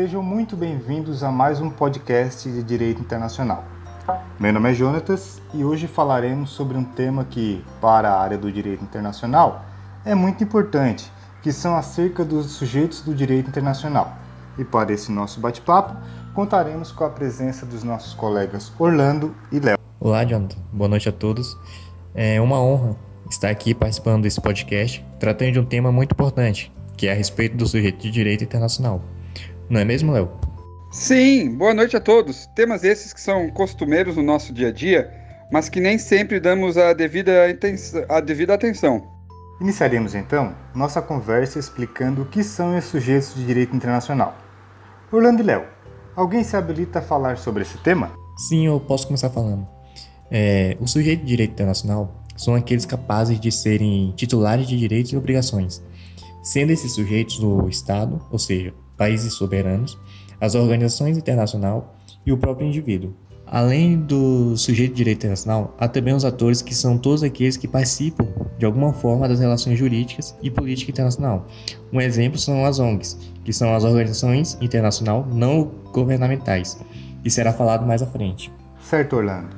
Sejam muito bem-vindos a mais um podcast de Direito Internacional. Meu nome é Jonatas e hoje falaremos sobre um tema que, para a área do direito internacional, é muito importante, que são acerca dos sujeitos do direito internacional. E para esse nosso bate-papo, contaremos com a presença dos nossos colegas Orlando e Léo. Olá, Jonathan. Boa noite a todos. É uma honra estar aqui participando desse podcast, tratando de um tema muito importante, que é a respeito do sujeito de direito internacional. Não é mesmo, Léo? Sim, boa noite a todos. Temas esses que são costumeiros no nosso dia a dia, mas que nem sempre damos a devida, a devida atenção. Iniciaremos então nossa conversa explicando o que são os sujeitos de direito internacional. Orlando e Léo, alguém se habilita a falar sobre esse tema? Sim, eu posso começar falando. É, o sujeito de direito internacional são aqueles capazes de serem titulares de direitos e obrigações, sendo esses sujeitos o Estado, ou seja, países soberanos, as organizações internacionais e o próprio indivíduo. Além do sujeito de direito internacional, há também os atores que são todos aqueles que participam de alguma forma das relações jurídicas e política internacional. Um exemplo são as ONGs, que são as organizações internacional não governamentais, e será falado mais à frente. Certo, Orlando.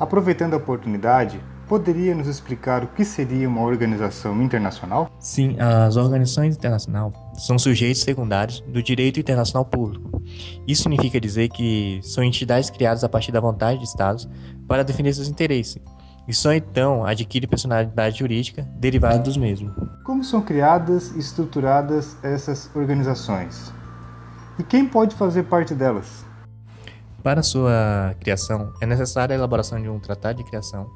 Aproveitando a oportunidade, Poderia nos explicar o que seria uma organização internacional? Sim, as organizações internacionais são sujeitos secundários do direito internacional público. Isso significa dizer que são entidades criadas a partir da vontade de Estados para defender seus interesses, e só então adquirem personalidade jurídica derivada dos mesmos. Como são criadas e estruturadas essas organizações? E quem pode fazer parte delas? Para sua criação, é necessária a elaboração de um tratado de criação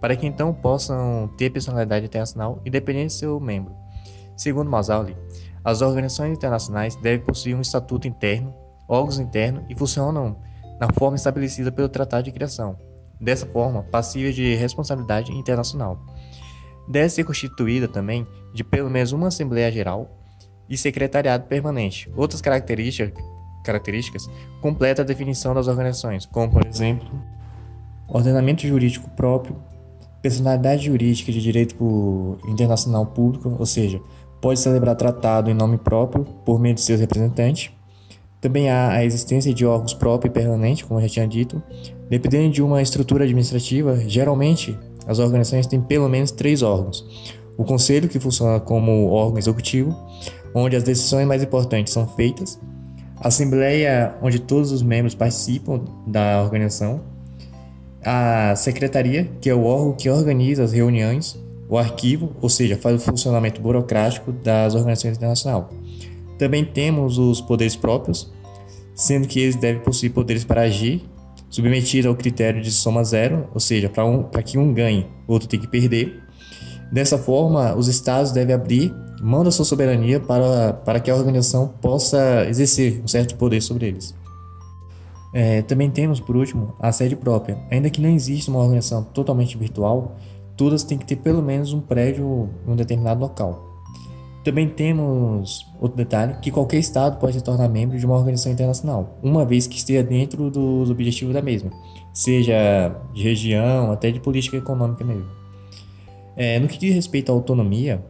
para que então possam ter personalidade internacional independente de seu membro. Segundo Masauli, as organizações internacionais devem possuir um estatuto interno, órgãos internos e funcionam na forma estabelecida pelo Tratado de Criação, dessa forma passível de responsabilidade internacional. Deve ser constituída também de pelo menos uma Assembleia Geral e secretariado permanente. Outras características, características completam a definição das organizações, como por exemplo, ordenamento jurídico próprio, personalidade jurídica de direito internacional público, ou seja, pode celebrar tratado em nome próprio por meio de seus representantes. Também há a existência de órgãos próprios e permanentes, como eu já tinha dito. Dependendo de uma estrutura administrativa, geralmente as organizações têm pelo menos três órgãos. O conselho, que funciona como órgão executivo, onde as decisões mais importantes são feitas. A assembleia, onde todos os membros participam da organização a secretaria, que é o órgão que organiza as reuniões, o arquivo, ou seja, faz o funcionamento burocrático das organizações internacionais. Também temos os poderes próprios, sendo que eles devem possuir poderes para agir, submetido ao critério de soma zero, ou seja, para um, que um ganhe, outro tem que perder. Dessa forma, os estados devem abrir mão da sua soberania para, para que a organização possa exercer um certo poder sobre eles. É, também temos, por último, a sede própria. Ainda que não exista uma organização totalmente virtual, todas têm que ter pelo menos um prédio em um determinado local. Também temos outro detalhe, que qualquer Estado pode se tornar membro de uma organização internacional, uma vez que esteja dentro dos objetivos da mesma, seja de região, até de política econômica mesmo. É, no que diz respeito à autonomia,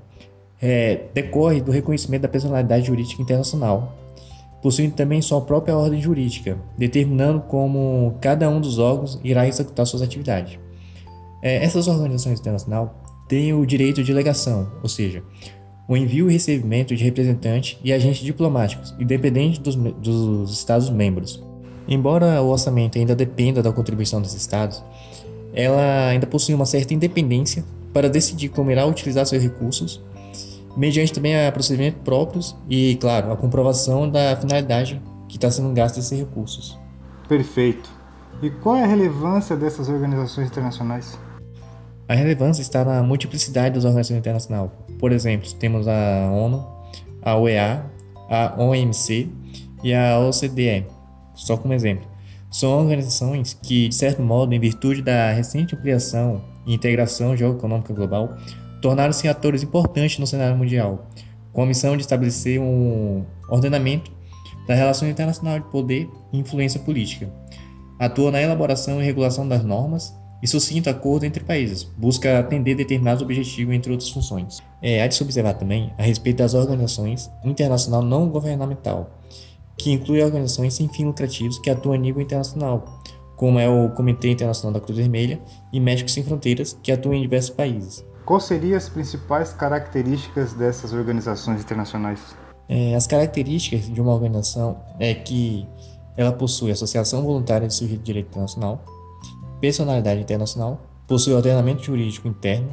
é, decorre do reconhecimento da personalidade jurídica internacional, possuindo também sua própria ordem jurídica, determinando como cada um dos órgãos irá executar suas atividades. É, essas organizações internacionais têm o direito de legação, ou seja, o envio e recebimento de representantes e agentes diplomáticos, independente dos, dos Estados-membros. Embora o orçamento ainda dependa da contribuição dos Estados, ela ainda possui uma certa independência para decidir como irá utilizar seus recursos mediante também a procedimentos próprios e, claro, a comprovação da finalidade que está sendo gasto esses recursos. Perfeito. E qual é a relevância dessas organizações internacionais? A relevância está na multiplicidade das organizações internacionais. Por exemplo, temos a ONU, a UEA, a OMC e a OCDE, só como exemplo. São organizações que, de certo modo, em virtude da recente ampliação e integração geoeconômica global, tornaram-se atores importantes no cenário mundial, com a missão de estabelecer um ordenamento da relação internacional de poder e influência política. Atua na elaboração e regulação das normas e suscita acordo entre países, busca atender determinados objetivos, entre outras funções. É, há de se observar também a respeito das organizações internacional não governamental, que inclui organizações sem fins lucrativos que atuam a nível internacional, como é o Comitê Internacional da Cruz Vermelha e Médicos Sem Fronteiras, que atuam em diversos países. Quais seriam as principais características dessas organizações internacionais? É, as características de uma organização é que ela possui associação voluntária de sujeito de direito internacional, personalidade internacional, possui ordenamento jurídico interno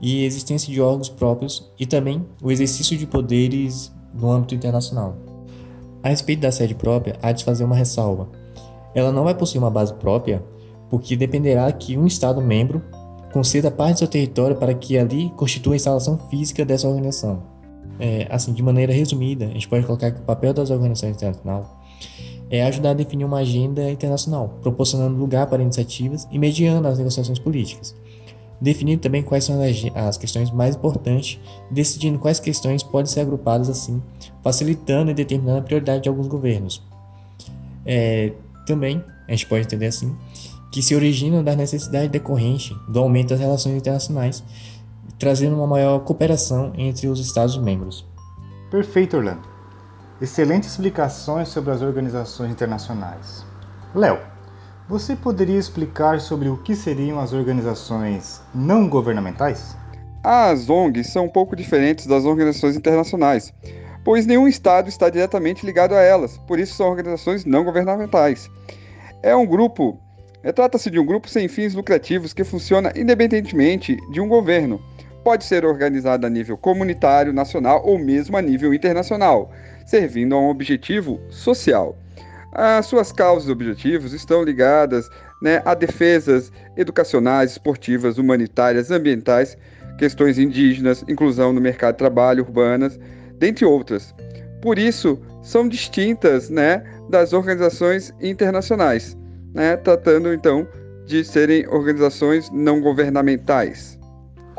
e existência de órgãos próprios e também o exercício de poderes no âmbito internacional. A respeito da sede própria, há de fazer uma ressalva. Ela não vai possuir uma base própria, porque dependerá que um Estado membro conceda parte do seu território para que ali constitua a instalação física dessa organização. É, assim, de maneira resumida, a gente pode colocar que o papel das organizações internacionais é ajudar a definir uma agenda internacional, proporcionando lugar para iniciativas e mediando as negociações políticas. Definindo também quais são as questões mais importantes, decidindo quais questões podem ser agrupadas assim, facilitando e determinando a prioridade de alguns governos. É, também, a gente pode entender assim, que se originam da necessidade decorrente do aumento das relações internacionais, trazendo uma maior cooperação entre os Estados-membros. Perfeito, Orlando. Excelentes explicações sobre as organizações internacionais. Léo, você poderia explicar sobre o que seriam as organizações não governamentais? As ONGs são um pouco diferentes das organizações internacionais, pois nenhum Estado está diretamente ligado a elas, por isso são organizações não governamentais. É um grupo, é, trata-se de um grupo sem fins lucrativos que funciona independentemente de um governo. Pode ser organizado a nível comunitário, nacional ou mesmo a nível internacional, servindo a um objetivo social. As suas causas e objetivos estão ligadas né, a defesas educacionais, esportivas, humanitárias, ambientais, questões indígenas, inclusão no mercado de trabalho, urbanas, dentre outras. Por isso, são distintas né, das organizações internacionais, né, tratando então de serem organizações não governamentais.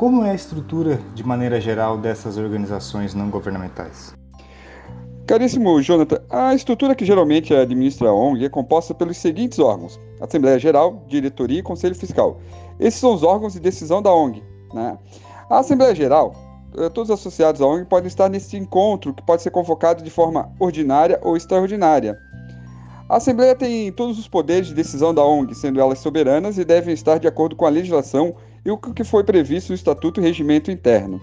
Como é a estrutura, de maneira geral, dessas organizações não governamentais? Caríssimo Jonathan, a estrutura que geralmente administra a ONG é composta pelos seguintes órgãos: Assembleia Geral, Diretoria e Conselho Fiscal. Esses são os órgãos de decisão da ONG. Né? A Assembleia Geral, eh, todos os associados à ONG podem estar nesse encontro, que pode ser convocado de forma ordinária ou extraordinária. A Assembleia tem todos os poderes de decisão da ONG, sendo elas soberanas e devem estar de acordo com a legislação e o que foi previsto no Estatuto e Regimento Interno.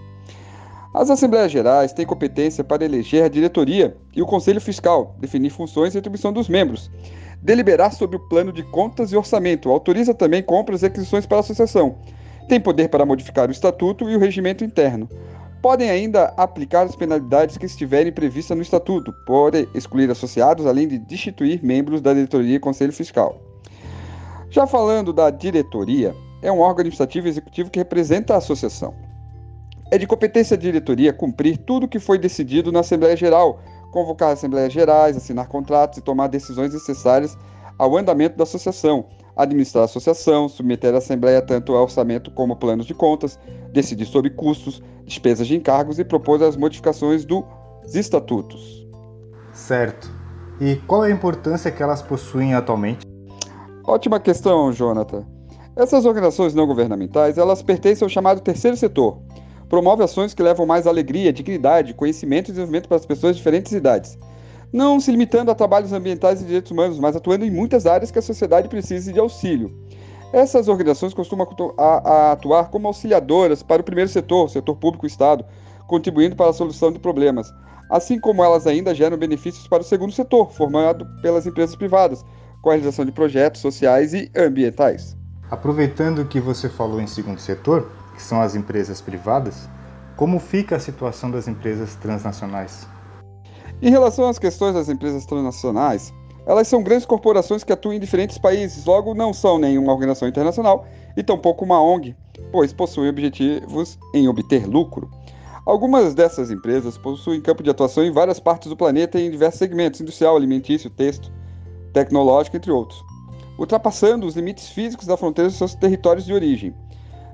As Assembleias Gerais têm competência para eleger a diretoria e o Conselho Fiscal, definir funções e atribuição dos membros, deliberar sobre o plano de contas e orçamento, autoriza também compras e aquisições para a associação, tem poder para modificar o estatuto e o regimento interno. Podem ainda aplicar as penalidades que estiverem previstas no estatuto, podem excluir associados, além de destituir membros da diretoria e conselho fiscal. Já falando da diretoria, é um órgão administrativo e executivo que representa a associação. É de competência da diretoria cumprir tudo o que foi decidido na Assembleia Geral, convocar Assembleias Gerais, assinar contratos e tomar decisões necessárias ao andamento da associação, administrar a associação, submeter à Assembleia tanto ao orçamento como planos de contas, decidir sobre custos, despesas de encargos e propor as modificações dos estatutos. Certo. E qual é a importância que elas possuem atualmente? Ótima questão, Jonathan. Essas organizações não governamentais, elas pertencem ao chamado terceiro setor, Promove ações que levam mais alegria, dignidade, conhecimento e desenvolvimento para as pessoas de diferentes idades. Não se limitando a trabalhos ambientais e direitos humanos, mas atuando em muitas áreas que a sociedade precise de auxílio. Essas organizações costumam atuar como auxiliadoras para o primeiro setor, setor público e Estado, contribuindo para a solução de problemas, assim como elas ainda geram benefícios para o segundo setor, formado pelas empresas privadas, com a realização de projetos sociais e ambientais. Aproveitando que você falou em segundo setor, que são as empresas privadas, como fica a situação das empresas transnacionais? Em relação às questões das empresas transnacionais, elas são grandes corporações que atuam em diferentes países, logo não são nenhuma organização internacional e tampouco uma ONG, pois possuem objetivos em obter lucro. Algumas dessas empresas possuem campo de atuação em várias partes do planeta em diversos segmentos, industrial, alimentício, texto, tecnológico, entre outros, ultrapassando os limites físicos da fronteira dos seus territórios de origem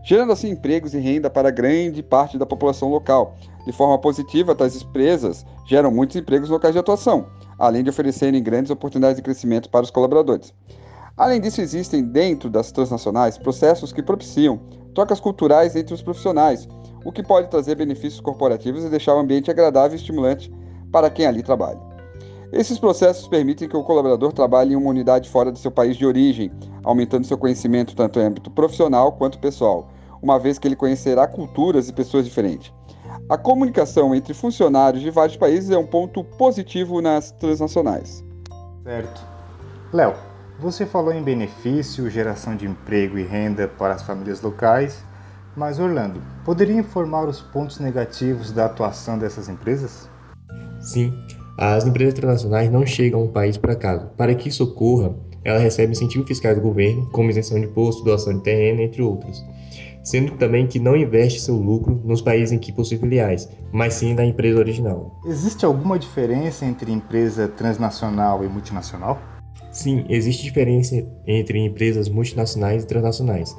gerando assim empregos e renda para grande parte da população local. De forma positiva, tais empresas geram muitos empregos locais de atuação, além de oferecerem grandes oportunidades de crescimento para os colaboradores. Além disso, existem dentro das transnacionais processos que propiciam trocas culturais entre os profissionais, o que pode trazer benefícios corporativos e deixar o ambiente agradável e estimulante para quem ali trabalha. Esses processos permitem que o colaborador trabalhe em uma unidade fora do seu país de origem, aumentando seu conhecimento tanto em âmbito profissional quanto pessoal, uma vez que ele conhecerá culturas e pessoas diferentes. A comunicação entre funcionários de vários países é um ponto positivo nas transnacionais. Certo. Léo, você falou em benefício, geração de emprego e renda para as famílias locais, mas Orlando, poderia informar os pontos negativos da atuação dessas empresas? Sim, as empresas transnacionais não chegam a um país por acaso. Para que isso ocorra, ela recebe incentivos fiscais do governo, como isenção de imposto, doação de terreno, entre outros. Sendo também que não investe seu lucro nos países em que possui filiais, mas sim na empresa original. Existe alguma diferença entre empresa transnacional e multinacional? Sim, existe diferença entre empresas multinacionais e transnacionais.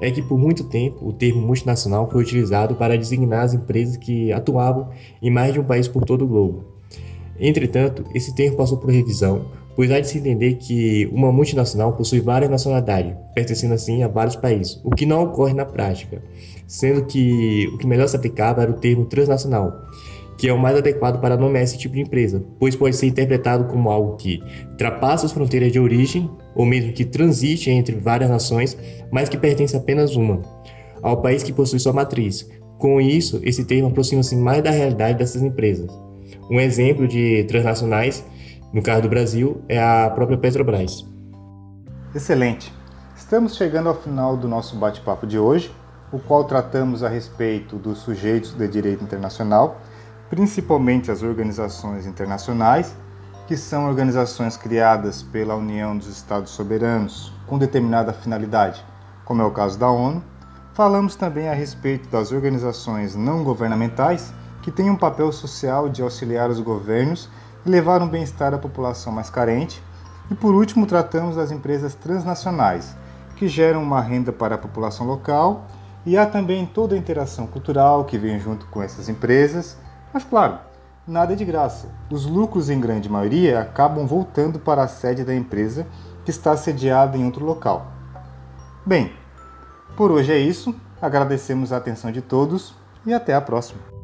É que por muito tempo o termo multinacional foi utilizado para designar as empresas que atuavam em mais de um país por todo o globo. Entretanto, esse termo passou por revisão, pois há de se entender que uma multinacional possui várias nacionalidades, pertencendo assim a vários países, o que não ocorre na prática, sendo que o que melhor se aplicava era o termo transnacional, que é o mais adequado para nomear esse tipo de empresa, pois pode ser interpretado como algo que ultrapassa as fronteiras de origem, ou mesmo que transite entre várias nações, mas que pertence a apenas uma, ao país que possui sua matriz. Com isso, esse termo aproxima-se mais da realidade dessas empresas. Um exemplo de transnacionais, no caso do Brasil, é a própria Petrobras. Excelente! Estamos chegando ao final do nosso bate-papo de hoje, o qual tratamos a respeito dos sujeitos de direito internacional, principalmente as organizações internacionais, que são organizações criadas pela União dos Estados Soberanos com determinada finalidade, como é o caso da ONU. Falamos também a respeito das organizações não governamentais que tem um papel social de auxiliar os governos e levar um bem-estar à população mais carente. E por último, tratamos das empresas transnacionais, que geram uma renda para a população local, e há também toda a interação cultural que vem junto com essas empresas. Mas claro, nada é de graça. Os lucros, em grande maioria, acabam voltando para a sede da empresa que está sediada em outro local. Bem, por hoje é isso. Agradecemos a atenção de todos e até a próxima.